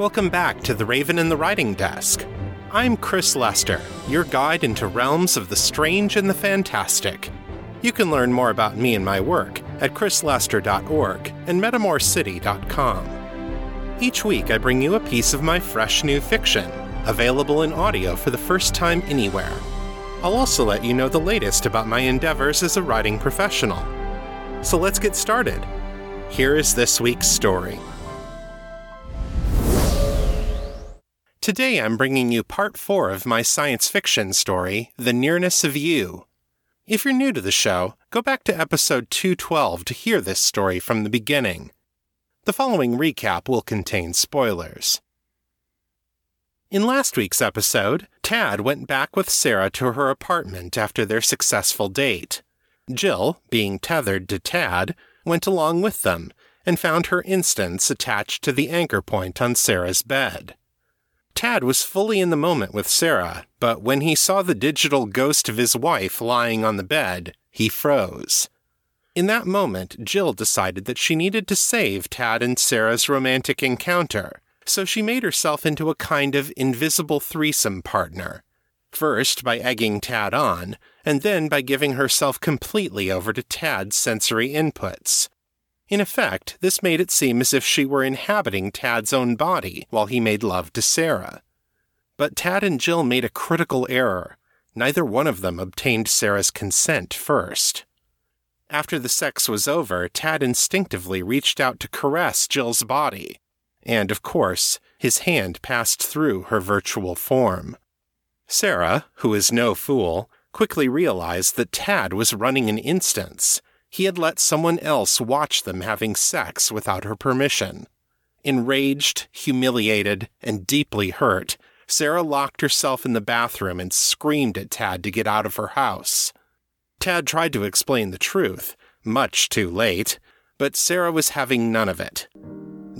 Welcome back to The Raven and the Writing Desk. I'm Chris Lester, your guide into realms of the strange and the fantastic. You can learn more about me and my work at chrislester.org and metamorcity.com. Each week, I bring you a piece of my fresh new fiction, available in audio for the first time anywhere. I'll also let you know the latest about my endeavors as a writing professional. So let's get started. Here is this week's story. Today I'm bringing you part four of my science fiction story, The Nearness of You. If you're new to the show, go back to episode 212 to hear this story from the beginning. The following recap will contain spoilers. In last week's episode, Tad went back with Sarah to her apartment after their successful date. Jill, being tethered to Tad, went along with them and found her instance attached to the anchor point on Sarah's bed. Tad was fully in the moment with Sarah, but when he saw the digital ghost of his wife lying on the bed, he froze. In that moment, Jill decided that she needed to save Tad and Sarah's romantic encounter, so she made herself into a kind of invisible threesome partner. First by egging Tad on, and then by giving herself completely over to Tad's sensory inputs. In effect, this made it seem as if she were inhabiting Tad's own body while he made love to Sarah. But Tad and Jill made a critical error. Neither one of them obtained Sarah's consent first. After the sex was over, Tad instinctively reached out to caress Jill's body. And, of course, his hand passed through her virtual form. Sarah, who is no fool, quickly realized that Tad was running an instance he had let someone else watch them having sex without her permission. Enraged, humiliated, and deeply hurt, Sarah locked herself in the bathroom and screamed at Tad to get out of her house. Tad tried to explain the truth, much too late, but Sarah was having none of it.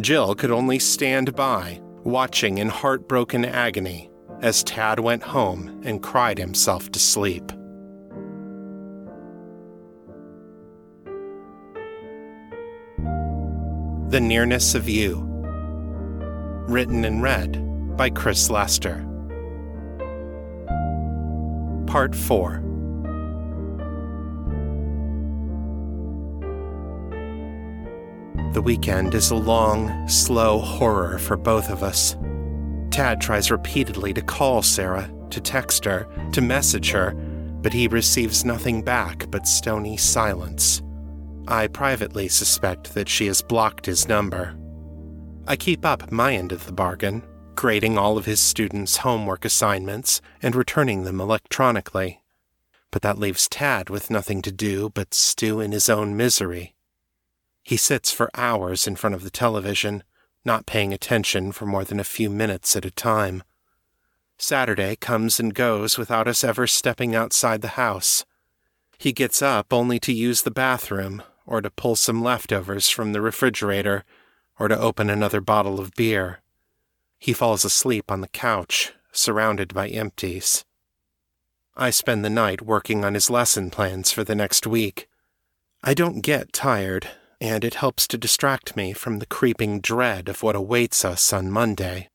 Jill could only stand by, watching in heartbroken agony as Tad went home and cried himself to sleep. The Nearness of You. Written and read by Chris Lester. Part 4. The weekend is a long, slow horror for both of us. Tad tries repeatedly to call Sarah, to text her, to message her, but he receives nothing back but stony silence. I privately suspect that she has blocked his number. I keep up my end of the bargain, grading all of his students' homework assignments and returning them electronically. But that leaves Tad with nothing to do but stew in his own misery. He sits for hours in front of the television, not paying attention for more than a few minutes at a time. Saturday comes and goes without us ever stepping outside the house. He gets up only to use the bathroom or to pull some leftovers from the refrigerator, or to open another bottle of beer. He falls asleep on the couch, surrounded by empties. I spend the night working on his lesson plans for the next week. I don't get tired, and it helps to distract me from the creeping dread of what awaits us on Monday.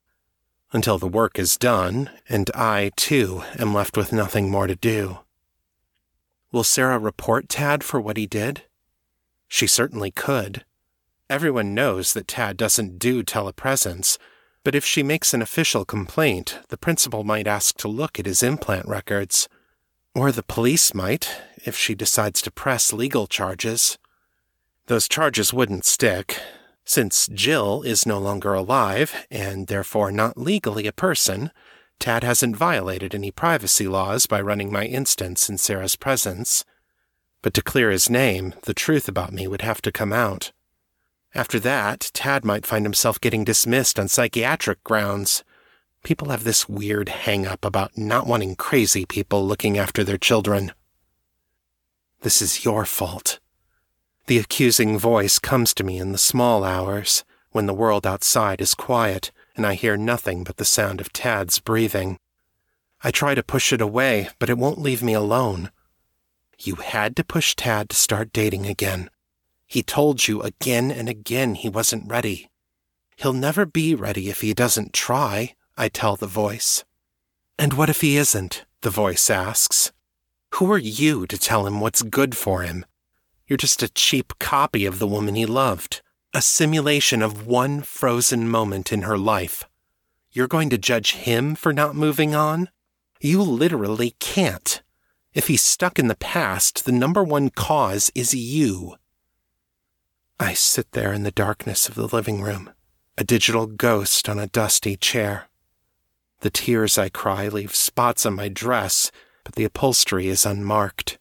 Until the work is done, and I, too, am left with nothing more to do. Will Sarah report Tad for what he did? She certainly could. Everyone knows that Tad doesn't do telepresence, but if she makes an official complaint, the principal might ask to look at his implant records. Or the police might, if she decides to press legal charges. Those charges wouldn't stick. Since Jill is no longer alive, and therefore not legally a person, Tad hasn't violated any privacy laws by running my instance in Sarah's presence. But to clear his name, the truth about me would have to come out. After that, Tad might find himself getting dismissed on psychiatric grounds, People have this weird hang up about not wanting crazy people looking after their children. This is your fault. The accusing voice comes to me in the small hours, when the world outside is quiet and I hear nothing but the sound of Tad's breathing. I try to push it away, but it won't leave me alone. You had to push Tad to start dating again. He told you again and again he wasn't ready. He'll never be ready if he doesn't try, I tell the voice. And what if he isn't? The voice asks. Who are you to tell him what's good for him? You're just a cheap copy of the woman he loved, a simulation of one frozen moment in her life. You're going to judge him for not moving on? You literally can't. If he's stuck in the past, the number one cause is you. I sit there in the darkness of the living room, a digital ghost on a dusty chair. The tears I cry leave spots on my dress, but the upholstery is unmarked.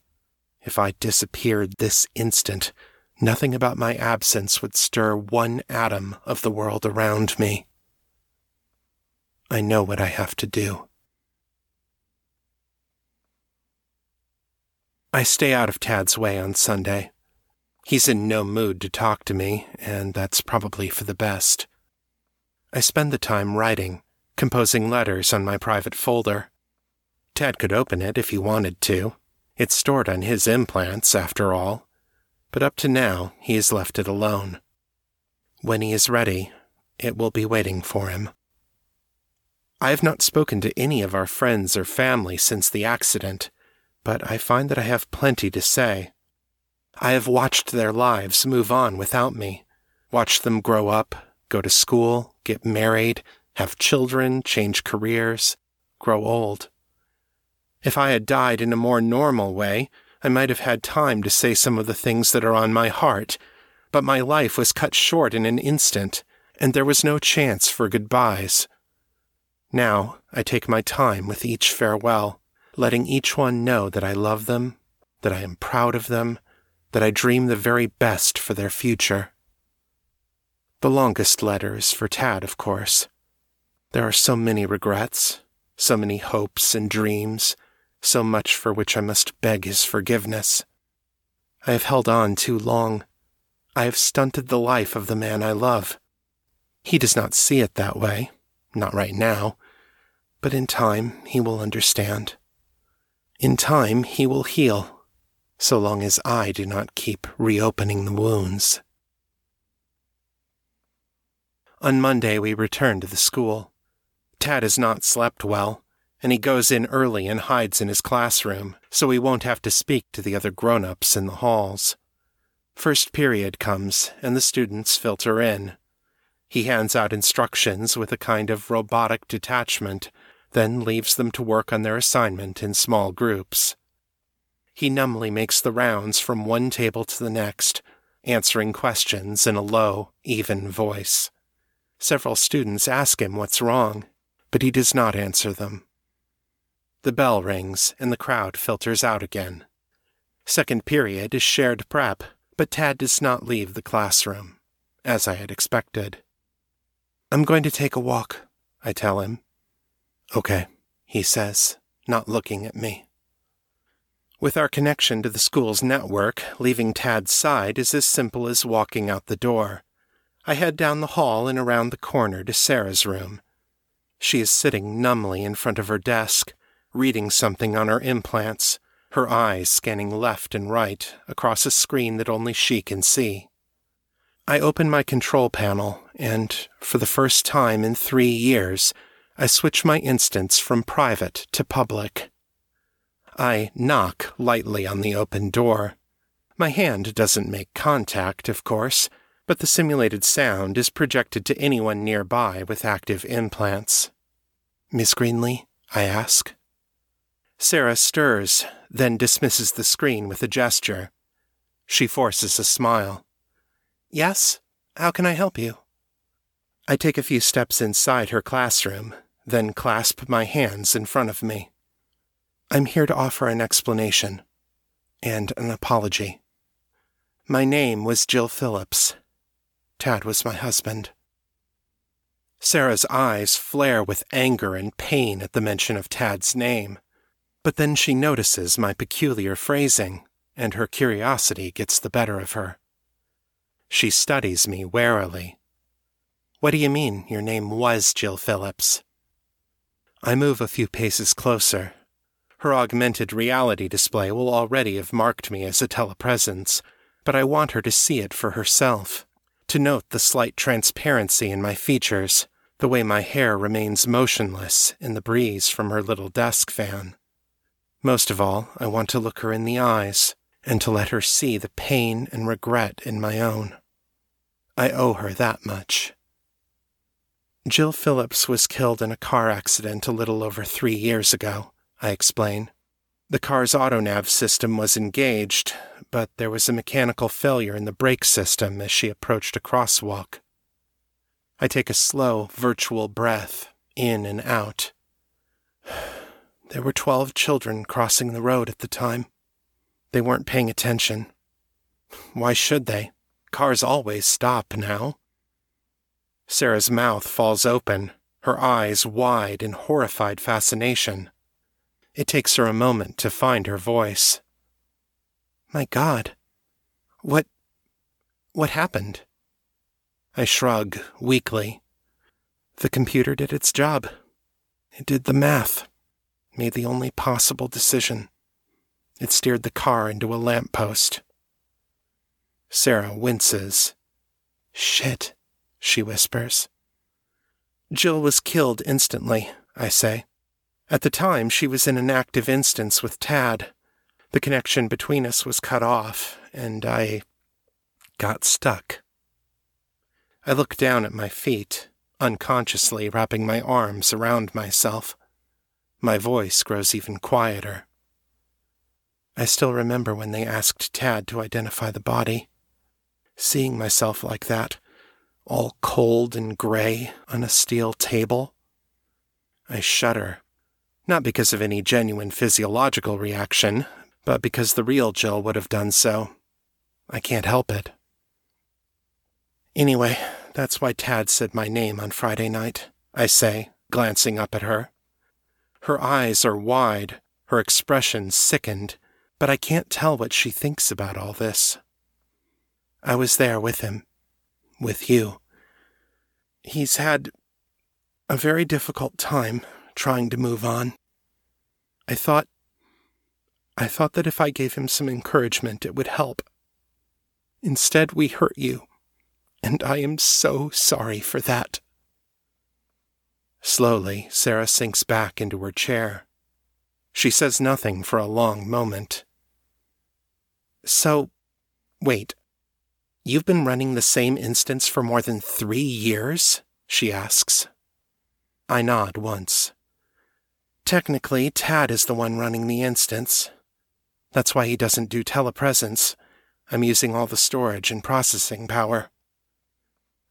If I disappeared this instant, nothing about my absence would stir one atom of the world around me. I know what I have to do. I stay out of Tad's way on Sunday. He's in no mood to talk to me, and that's probably for the best. I spend the time writing, composing letters on my private folder. Tad could open it if he wanted to. It's stored on his implants, after all. But up to now, he has left it alone. When he is ready, it will be waiting for him. I have not spoken to any of our friends or family since the accident, but I find that I have plenty to say. I have watched their lives move on without me, watched them grow up, go to school, get married, have children, change careers, grow old. If I had died in a more normal way, I might have had time to say some of the things that are on my heart, but my life was cut short in an instant, and there was no chance for goodbyes. Now I take my time with each farewell, letting each one know that I love them, that I am proud of them, that I dream the very best for their future. The longest letter is for Tad, of course. There are so many regrets, so many hopes and dreams, so much for which I must beg his forgiveness. I have held on too long. I have stunted the life of the man I love. He does not see it that way, not right now, but in time he will understand. In time he will heal so long as I do not keep reopening the wounds. On Monday, we return to the school. Tad has not slept well, and he goes in early and hides in his classroom, so he won't have to speak to the other grown ups in the halls. First period comes, and the students filter in. He hands out instructions with a kind of robotic detachment, then leaves them to work on their assignment in small groups he numbly makes the rounds from one table to the next, answering questions in a low, even voice. Several students ask him what's wrong, but he does not answer them. The bell rings and the crowd filters out again. Second period is shared prep, but Tad does not leave the classroom, as I had expected. I'm going to take a walk, I tell him. Okay, he says, not looking at me. With our connection to the school's network, leaving Tad's side is as simple as walking out the door. I head down the hall and around the corner to Sarah's room. She is sitting numbly in front of her desk, reading something on her implants, her eyes scanning left and right across a screen that only she can see. I open my control panel, and, for the first time in three years, I switch my instance from private to public. I knock lightly on the open door. My hand doesn't make contact, of course, but the simulated sound is projected to anyone nearby with active implants. Miss Greenlee? I ask. Sarah stirs, then dismisses the screen with a gesture. She forces a smile. Yes? How can I help you? I take a few steps inside her classroom, then clasp my hands in front of me. I'm here to offer an explanation and an apology. My name was Jill Phillips. Tad was my husband. Sarah's eyes flare with anger and pain at the mention of Tad's name. But then she notices my peculiar phrasing, and her curiosity gets the better of her. She studies me warily. What do you mean your name was Jill Phillips? I move a few paces closer. Her augmented reality display will already have marked me as a telepresence, but I want her to see it for herself, to note the slight transparency in my features, the way my hair remains motionless in the breeze from her little desk fan. Most of all, I want to look her in the eyes and to let her see the pain and regret in my own. I owe her that much. Jill Phillips was killed in a car accident a little over three years ago, I explain. The car's autonav system was engaged, but there was a mechanical failure in the brake system as she approached a crosswalk. I take a slow, virtual breath, in and out. There were twelve children crossing the road at the time. They weren't paying attention. Why should they? Cars always stop now. Sarah's mouth falls open, her eyes wide in horrified fascination. It takes her a moment to find her voice. My God. What. what happened? I shrug weakly. The computer did its job. It did the math, made the only possible decision. It steered the car into a lamp post. Sarah winces. Shit she whispers. Jill was killed instantly, I say. At the time, she was in an active instance with Tad. The connection between us was cut off, and I got stuck. I look down at my feet, unconsciously wrapping my arms around myself. My voice grows even quieter. I still remember when they asked Tad to identify the body. Seeing myself like that, all cold and gray on a steel table. I shudder, not because of any genuine physiological reaction, but because the real Jill would have done so. I can't help it. Anyway, that's why Tad said my name on Friday night, I say, glancing up at her. Her eyes are wide, her expression sickened, but I can't tell what she thinks about all this. I was there with him with you. He's had a very difficult time trying to move on. I thought. I thought that if I gave him some encouragement, it would help. Instead, we hurt you, and I am so sorry for that. Slowly, Sarah sinks back into her chair. She says nothing for a long moment. So, wait. You've been running the same instance for more than three years? she asks. I nod once. Technically, Tad is the one running the instance. That's why he doesn't do telepresence. I'm using all the storage and processing power.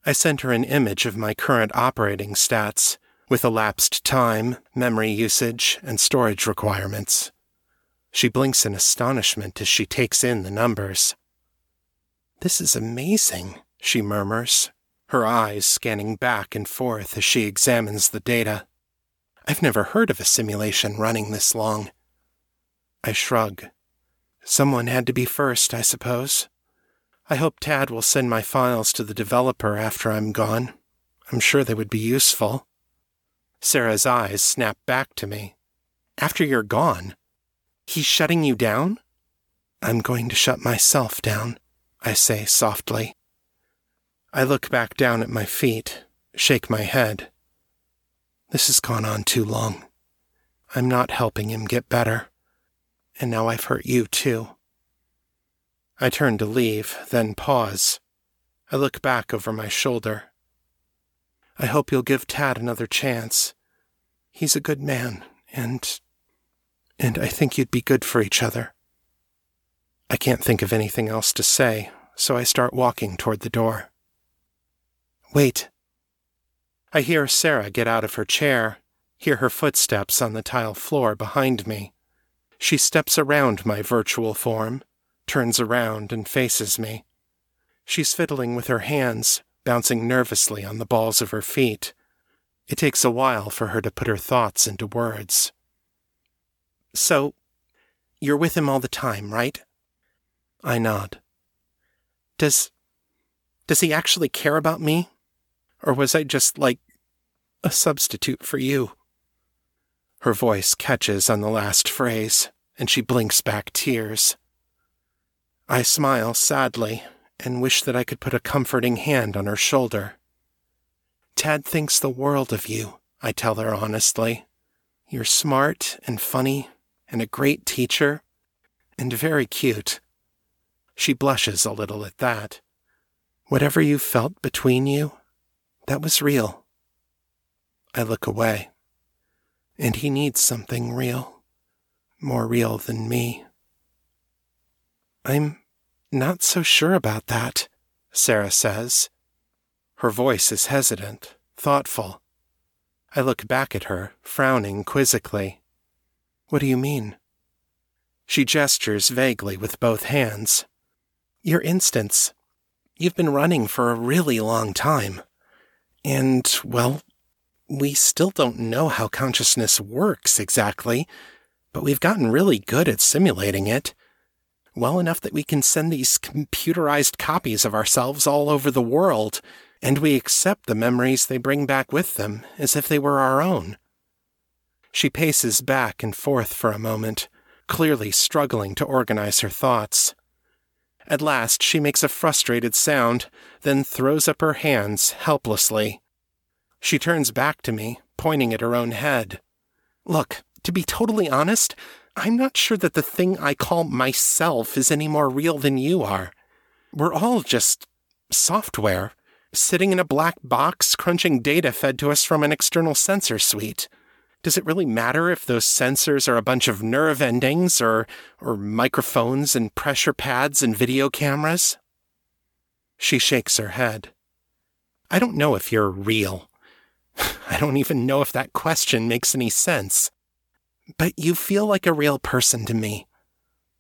I send her an image of my current operating stats, with elapsed time, memory usage, and storage requirements. She blinks in astonishment as she takes in the numbers. This is amazing, she murmurs, her eyes scanning back and forth as she examines the data. I've never heard of a simulation running this long. I shrug. Someone had to be first, I suppose. I hope Tad will send my files to the developer after I'm gone. I'm sure they would be useful. Sarah's eyes snap back to me. After you're gone? He's shutting you down? I'm going to shut myself down. I say softly. I look back down at my feet, shake my head. This has gone on too long. I'm not helping him get better. And now I've hurt you too. I turn to leave, then pause. I look back over my shoulder. I hope you'll give Tad another chance. He's a good man, and. and I think you'd be good for each other. I can't think of anything else to say, so I start walking toward the door. Wait. I hear Sarah get out of her chair, hear her footsteps on the tile floor behind me. She steps around my virtual form, turns around, and faces me. She's fiddling with her hands, bouncing nervously on the balls of her feet, It takes a while for her to put her thoughts into words. So, you're with him all the time, right? I nod. Does. Does he actually care about me? Or was I just like a substitute for you? Her voice catches on the last phrase, and she blinks back tears. I smile sadly and wish that I could put a comforting hand on her shoulder. Tad thinks the world of you, I tell her honestly. You're smart and funny and a great teacher and very cute. She blushes a little at that. Whatever you felt between you, that was real. I look away. And he needs something real, more real than me. I'm not so sure about that, Sarah says. Her voice is hesitant, thoughtful. I look back at her, frowning quizzically. What do you mean? She gestures vaguely with both hands. Your instance. You've been running for a really long time. And, well, we still don't know how consciousness works exactly, but we've gotten really good at simulating it. Well enough that we can send these computerized copies of ourselves all over the world, and we accept the memories they bring back with them as if they were our own. She paces back and forth for a moment, clearly struggling to organize her thoughts. At last, she makes a frustrated sound, then throws up her hands helplessly. She turns back to me, pointing at her own head. Look, to be totally honest, I'm not sure that the thing I call myself is any more real than you are. We're all just software, sitting in a black box crunching data fed to us from an external sensor suite. Does it really matter if those sensors are a bunch of nerve endings or, or microphones and pressure pads and video cameras? She shakes her head. I don't know if you're real. I don't even know if that question makes any sense. But you feel like a real person to me.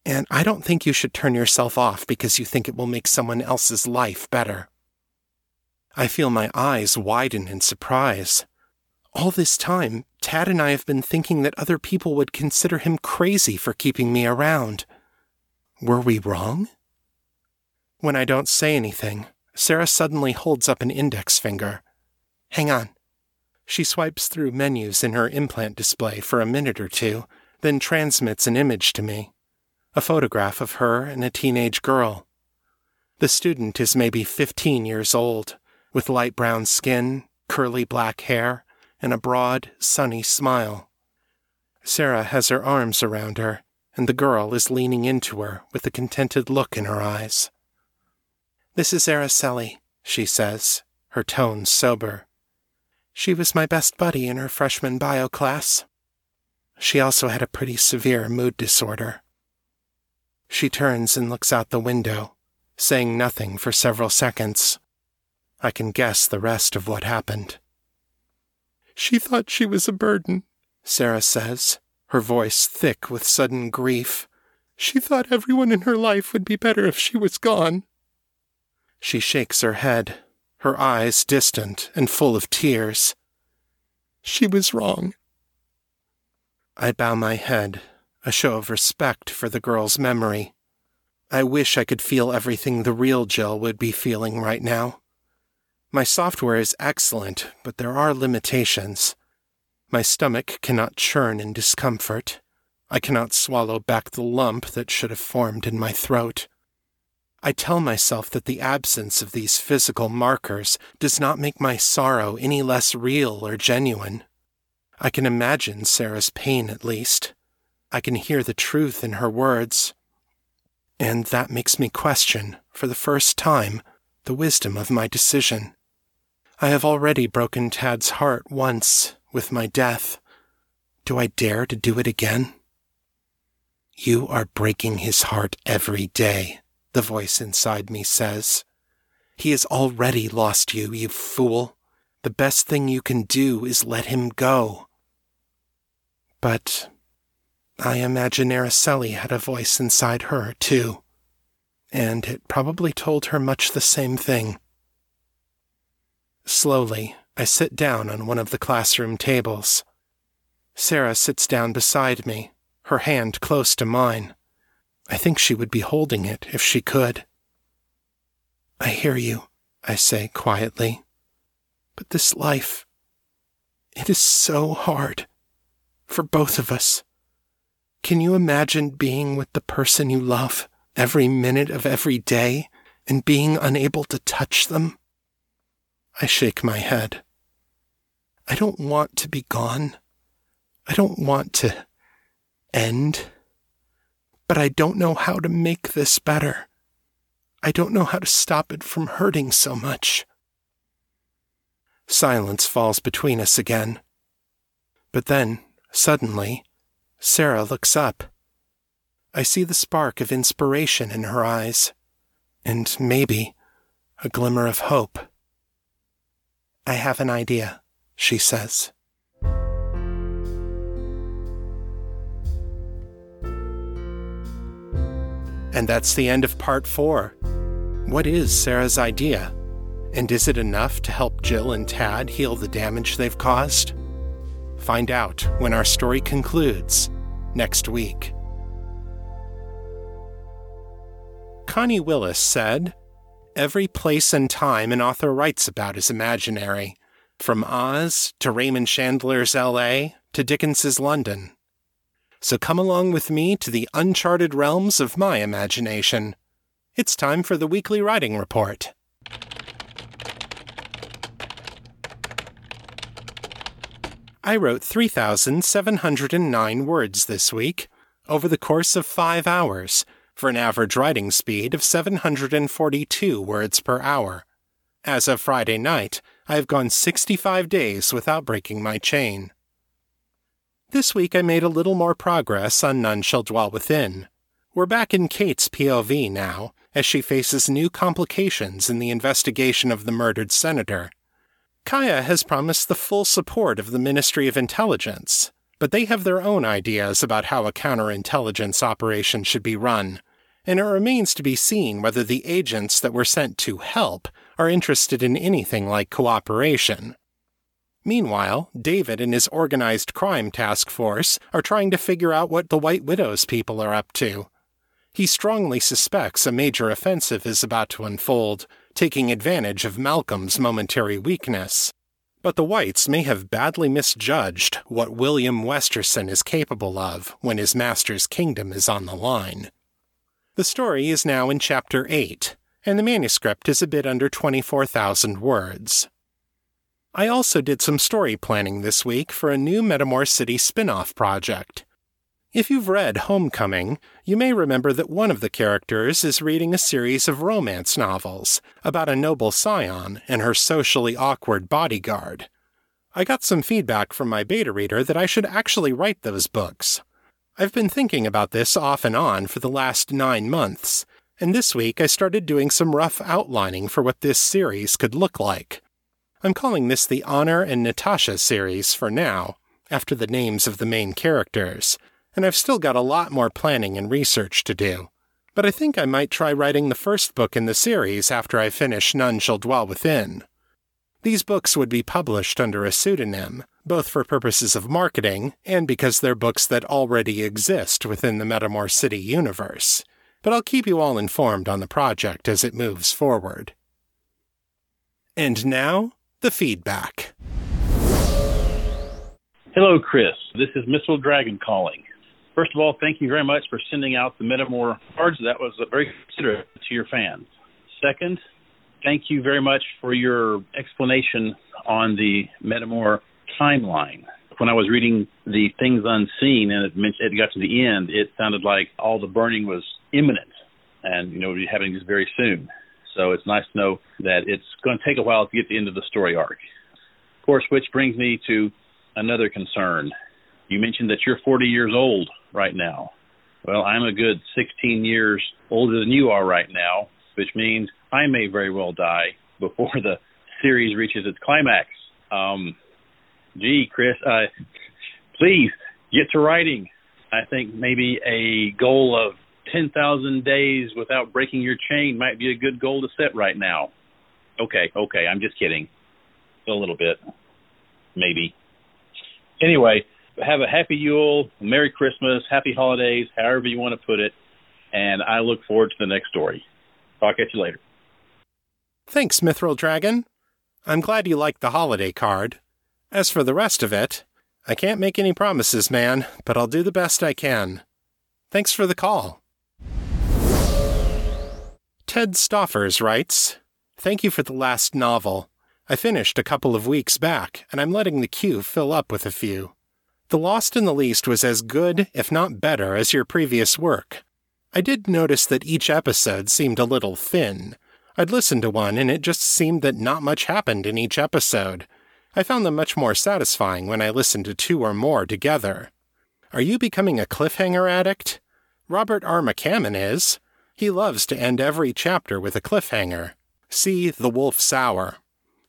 And I don't think you should turn yourself off because you think it will make someone else's life better. I feel my eyes widen in surprise. All this time, Tad and I have been thinking that other people would consider him crazy for keeping me around. Were we wrong? When I don't say anything, Sarah suddenly holds up an index finger. Hang on. She swipes through menus in her implant display for a minute or two, then transmits an image to me a photograph of her and a teenage girl. The student is maybe 15 years old, with light brown skin, curly black hair, and a broad, sunny smile. Sarah has her arms around her, and the girl is leaning into her with a contented look in her eyes. This is Araceli, she says, her tone sober. She was my best buddy in her freshman bio class. She also had a pretty severe mood disorder. She turns and looks out the window, saying nothing for several seconds. I can guess the rest of what happened. She thought she was a burden, Sarah says, her voice thick with sudden grief. She thought everyone in her life would be better if she was gone. She shakes her head, her eyes distant and full of tears. She was wrong. I bow my head, a show of respect for the girl's memory. I wish I could feel everything the real Jill would be feeling right now. My software is excellent, but there are limitations. My stomach cannot churn in discomfort. I cannot swallow back the lump that should have formed in my throat. I tell myself that the absence of these physical markers does not make my sorrow any less real or genuine. I can imagine Sarah's pain at least. I can hear the truth in her words. And that makes me question, for the first time, the wisdom of my decision. I have already broken Tad's heart once with my death. Do I dare to do it again? You are breaking his heart every day, the voice inside me says. He has already lost you, you fool. The best thing you can do is let him go. But I imagine Araceli had a voice inside her, too, and it probably told her much the same thing. Slowly, I sit down on one of the classroom tables. Sarah sits down beside me, her hand close to mine. I think she would be holding it if she could. I hear you, I say quietly. But this life, it is so hard. For both of us. Can you imagine being with the person you love every minute of every day and being unable to touch them? I shake my head. I don't want to be gone. I don't want to end. But I don't know how to make this better. I don't know how to stop it from hurting so much. Silence falls between us again. But then, suddenly, Sarah looks up. I see the spark of inspiration in her eyes, and maybe a glimmer of hope. I have an idea, she says. And that's the end of part four. What is Sarah's idea? And is it enough to help Jill and Tad heal the damage they've caused? Find out when our story concludes next week. Connie Willis said, Every place and time an author writes about is imaginary, from Oz to Raymond Chandler's L.A. to Dickens's London. So come along with me to the uncharted realms of my imagination. It's time for the weekly writing report. I wrote 3,709 words this week, over the course of five hours, for an average writing speed of 742 words per hour. As of Friday night, I have gone 65 days without breaking my chain. This week I made a little more progress on None Shall Dwell Within. We're back in Kate's POV now, as she faces new complications in the investigation of the murdered senator. Kaya has promised the full support of the Ministry of Intelligence, but they have their own ideas about how a counterintelligence operation should be run, and it remains to be seen whether the agents that were sent to help are interested in anything like cooperation. Meanwhile, David and his organized crime task force are trying to figure out what the White Widow's people are up to. He strongly suspects a major offensive is about to unfold, taking advantage of Malcolm's momentary weakness. But the Whites may have badly misjudged what William Westerson is capable of when his master's kingdom is on the line. The story is now in Chapter 8, and the manuscript is a bit under 24,000 words. I also did some story planning this week for a new Metamor City spin off project. If you've read Homecoming, you may remember that one of the characters is reading a series of romance novels about a noble scion and her socially awkward bodyguard. I got some feedback from my beta reader that I should actually write those books. I've been thinking about this off and on for the last nine months, and this week I started doing some rough outlining for what this series could look like. I'm calling this the Honor and Natasha series for now, after the names of the main characters and I've still got a lot more planning and research to do. But I think I might try writing the first book in the series after I finish None Shall Dwell Within. These books would be published under a pseudonym, both for purposes of marketing and because they're books that already exist within the Metamor City universe. But I'll keep you all informed on the project as it moves forward. And now, the feedback. Hello, Chris. This is Mithril Dragon calling. First of all, thank you very much for sending out the Metamor cards. That was very considerate to your fans. Second, thank you very much for your explanation on the Metamor timeline. When I was reading the Things Unseen and it, it got to the end, it sounded like all the burning was imminent and, you know, would be happening just very soon. So it's nice to know that it's going to take a while to get to the end of the story arc. Of course, which brings me to another concern. You mentioned that you're 40 years old right now. Well, I'm a good 16 years older than you are right now, which means I may very well die before the series reaches its climax. Um, gee, Chris, uh, please get to writing. I think maybe a goal of 10,000 days without breaking your chain might be a good goal to set right now. Okay, okay, I'm just kidding. a little bit, maybe. Anyway, have a happy Yule, Merry Christmas, Happy Holidays, however you want to put it, and I look forward to the next story. Talk at you later. Thanks, Mithril Dragon. I'm glad you liked the holiday card. As for the rest of it, I can't make any promises, man, but I'll do the best I can. Thanks for the call. Ted Stoffers writes Thank you for the last novel. I finished a couple of weeks back, and I'm letting the queue fill up with a few. The Lost and the Least was as good, if not better, as your previous work. I did notice that each episode seemed a little thin. I'd listened to one, and it just seemed that not much happened in each episode. I found them much more satisfying when I listened to two or more together. Are you becoming a cliffhanger addict? Robert R. McCammon is. He loves to end every chapter with a cliffhanger. See The Wolf's Hour.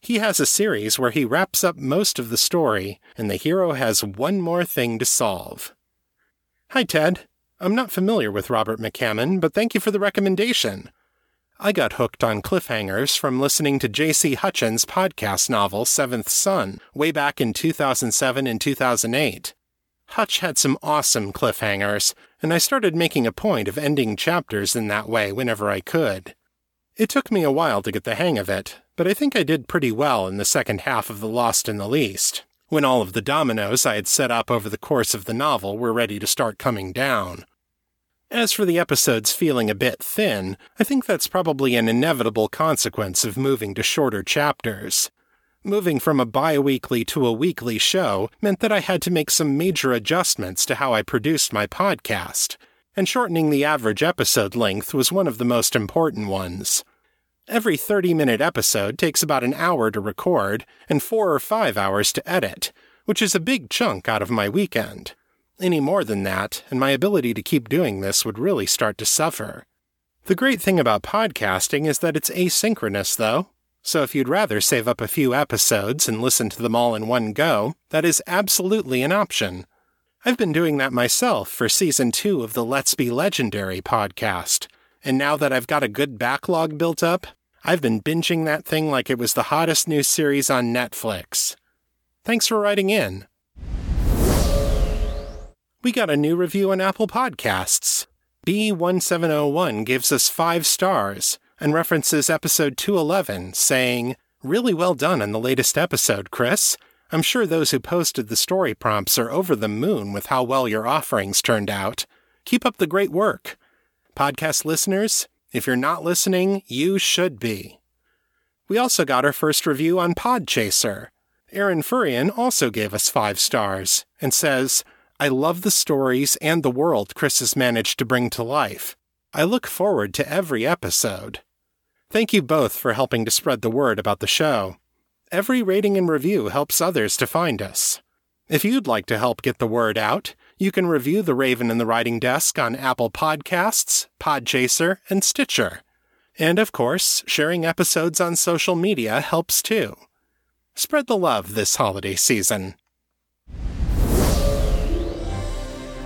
He has a series where he wraps up most of the story, and the hero has one more thing to solve. Hi, Ted. I'm not familiar with Robert McCammon, but thank you for the recommendation. I got hooked on cliffhangers from listening to J.C. Hutchins' podcast novel Seventh Son way back in 2007 and 2008. Hutch had some awesome cliffhangers, and I started making a point of ending chapters in that way whenever I could. It took me a while to get the hang of it, but I think I did pretty well in the second half of The Lost and the Least, when all of the dominoes I had set up over the course of the novel were ready to start coming down. As for the episodes feeling a bit thin, I think that's probably an inevitable consequence of moving to shorter chapters. Moving from a bi weekly to a weekly show meant that I had to make some major adjustments to how I produced my podcast, and shortening the average episode length was one of the most important ones. Every 30 minute episode takes about an hour to record and four or five hours to edit, which is a big chunk out of my weekend. Any more than that, and my ability to keep doing this would really start to suffer. The great thing about podcasting is that it's asynchronous, though. So if you'd rather save up a few episodes and listen to them all in one go, that is absolutely an option. I've been doing that myself for season two of the Let's Be Legendary podcast, and now that I've got a good backlog built up, I've been binging that thing like it was the hottest new series on Netflix. Thanks for writing in. We got a new review on Apple Podcasts. B1701 gives us five stars and references episode 211, saying, Really well done on the latest episode, Chris. I'm sure those who posted the story prompts are over the moon with how well your offerings turned out. Keep up the great work. Podcast listeners, if you're not listening, you should be. We also got our first review on Podchaser. Aaron Furian also gave us five stars and says, I love the stories and the world Chris has managed to bring to life. I look forward to every episode. Thank you both for helping to spread the word about the show. Every rating and review helps others to find us. If you'd like to help get the word out, you can review The Raven and the Writing Desk on Apple Podcasts, Podchaser, and Stitcher. And of course, sharing episodes on social media helps too. Spread the love this holiday season.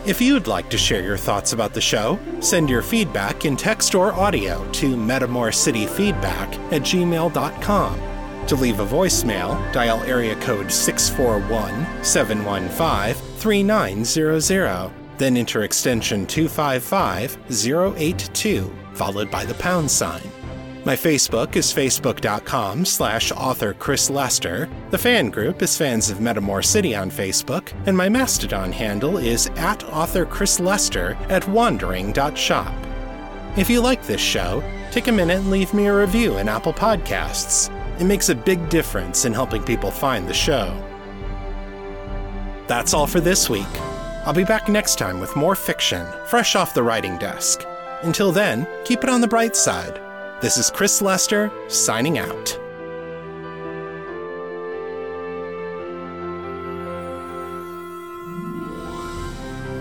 If you'd like to share your thoughts about the show, send your feedback in text or audio to metamorcityfeedback at gmail.com. To leave a voicemail, dial area code 641 715 3900, then enter extension 255 082, followed by the pound sign. My Facebook is facebook.com slash author Chris Lester. The fan group is Fans of Metamor City on Facebook, and my Mastodon handle is at author Chris Lester at wandering.shop. If you like this show, take a minute and leave me a review in Apple Podcasts. It makes a big difference in helping people find the show. That's all for this week. I'll be back next time with more fiction, fresh off the writing desk. Until then, keep it on the bright side. This is Chris Lester, signing out.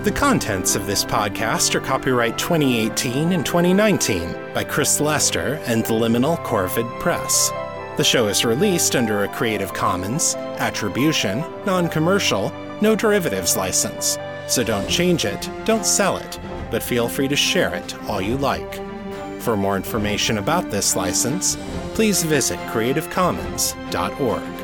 The contents of this podcast are copyright 2018 and 2019 by Chris Lester and the Liminal Corvid Press. The show is released under a Creative Commons, Attribution, Non Commercial, No Derivatives license. So don't change it, don't sell it, but feel free to share it all you like. For more information about this license, please visit creativecommons.org.